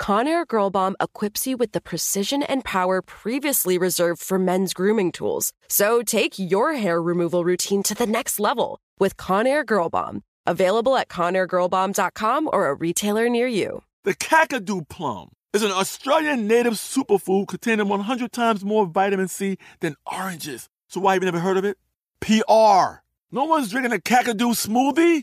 Conair Girl Bomb equips you with the precision and power previously reserved for men's grooming tools. So take your hair removal routine to the next level with Conair Girl Bomb. Available at ConairGirlBomb.com or a retailer near you. The Kakadu plum is an Australian native superfood containing 100 times more vitamin C than oranges. So why have you never heard of it? PR. No one's drinking a Kakadu smoothie?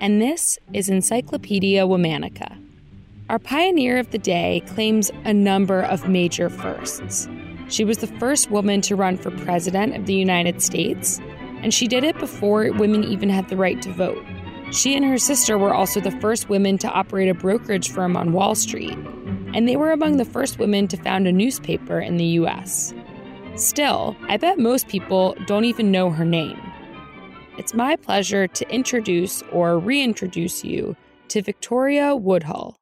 and this is Encyclopedia Womanica. Our pioneer of the day claims a number of major firsts. She was the first woman to run for president of the United States, and she did it before women even had the right to vote. She and her sister were also the first women to operate a brokerage firm on Wall Street, and they were among the first women to found a newspaper in the US. Still, I bet most people don't even know her name. It's my pleasure to introduce or reintroduce you to Victoria Woodhull.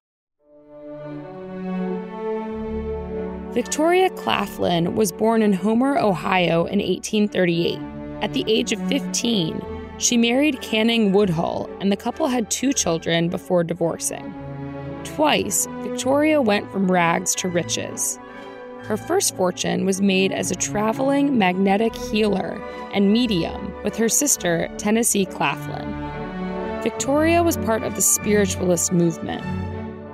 Victoria Claflin was born in Homer, Ohio in 1838. At the age of 15, she married Canning Woodhull, and the couple had two children before divorcing. Twice, Victoria went from rags to riches. Her first fortune was made as a traveling magnetic healer and medium with her sister, Tennessee Claflin. Victoria was part of the spiritualist movement.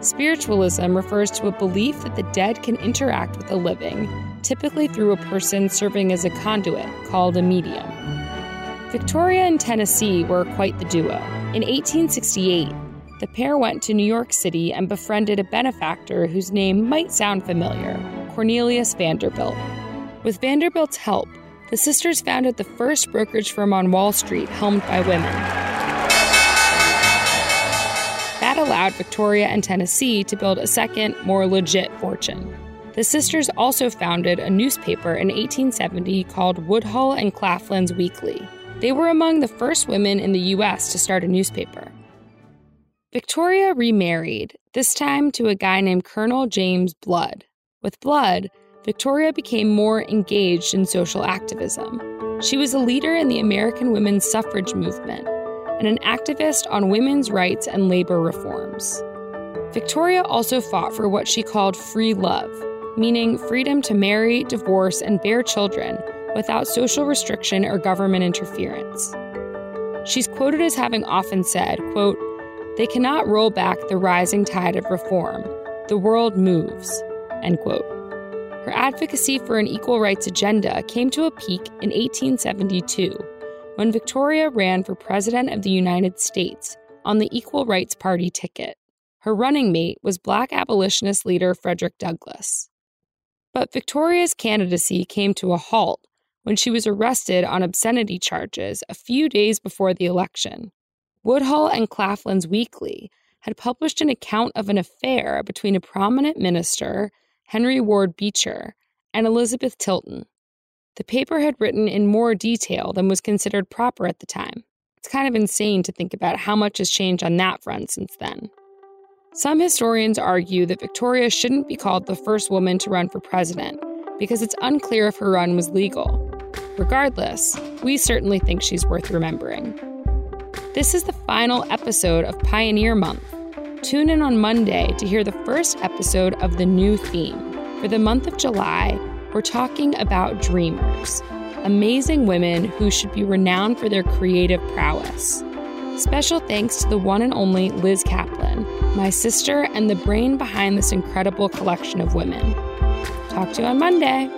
Spiritualism refers to a belief that the dead can interact with the living, typically through a person serving as a conduit called a medium. Victoria and Tennessee were quite the duo. In 1868, the pair went to New York City and befriended a benefactor whose name might sound familiar Cornelius Vanderbilt. With Vanderbilt's help, the sisters founded the first brokerage firm on Wall Street helmed by women. That allowed Victoria and Tennessee to build a second, more legit fortune. The sisters also founded a newspaper in 1870 called Woodhull and Claflin's Weekly. They were among the first women in the U.S. to start a newspaper. Victoria remarried, this time to a guy named Colonel James Blood. With Blood, Victoria became more engaged in social activism. She was a leader in the American women's suffrage movement and an activist on women's rights and labor reforms. Victoria also fought for what she called free love, meaning freedom to marry, divorce, and bear children without social restriction or government interference. She's quoted as having often said, quote, "They cannot roll back the rising tide of reform. The world moves." End quote. Her advocacy for an equal rights agenda came to a peak in 1872 when Victoria ran for President of the United States on the Equal Rights Party ticket. Her running mate was Black abolitionist leader Frederick Douglass. But Victoria's candidacy came to a halt when she was arrested on obscenity charges a few days before the election. Woodhull and Claflin's Weekly had published an account of an affair between a prominent minister, Henry Ward Beecher, and Elizabeth Tilton. The paper had written in more detail than was considered proper at the time. It's kind of insane to think about how much has changed on that front since then. Some historians argue that Victoria shouldn't be called the first woman to run for president because it's unclear if her run was legal. Regardless, we certainly think she's worth remembering. This is the final episode of Pioneer Month. Tune in on Monday to hear the first episode of the new theme. For the month of July, we're talking about dreamers, amazing women who should be renowned for their creative prowess. Special thanks to the one and only Liz Kaplan, my sister and the brain behind this incredible collection of women. Talk to you on Monday.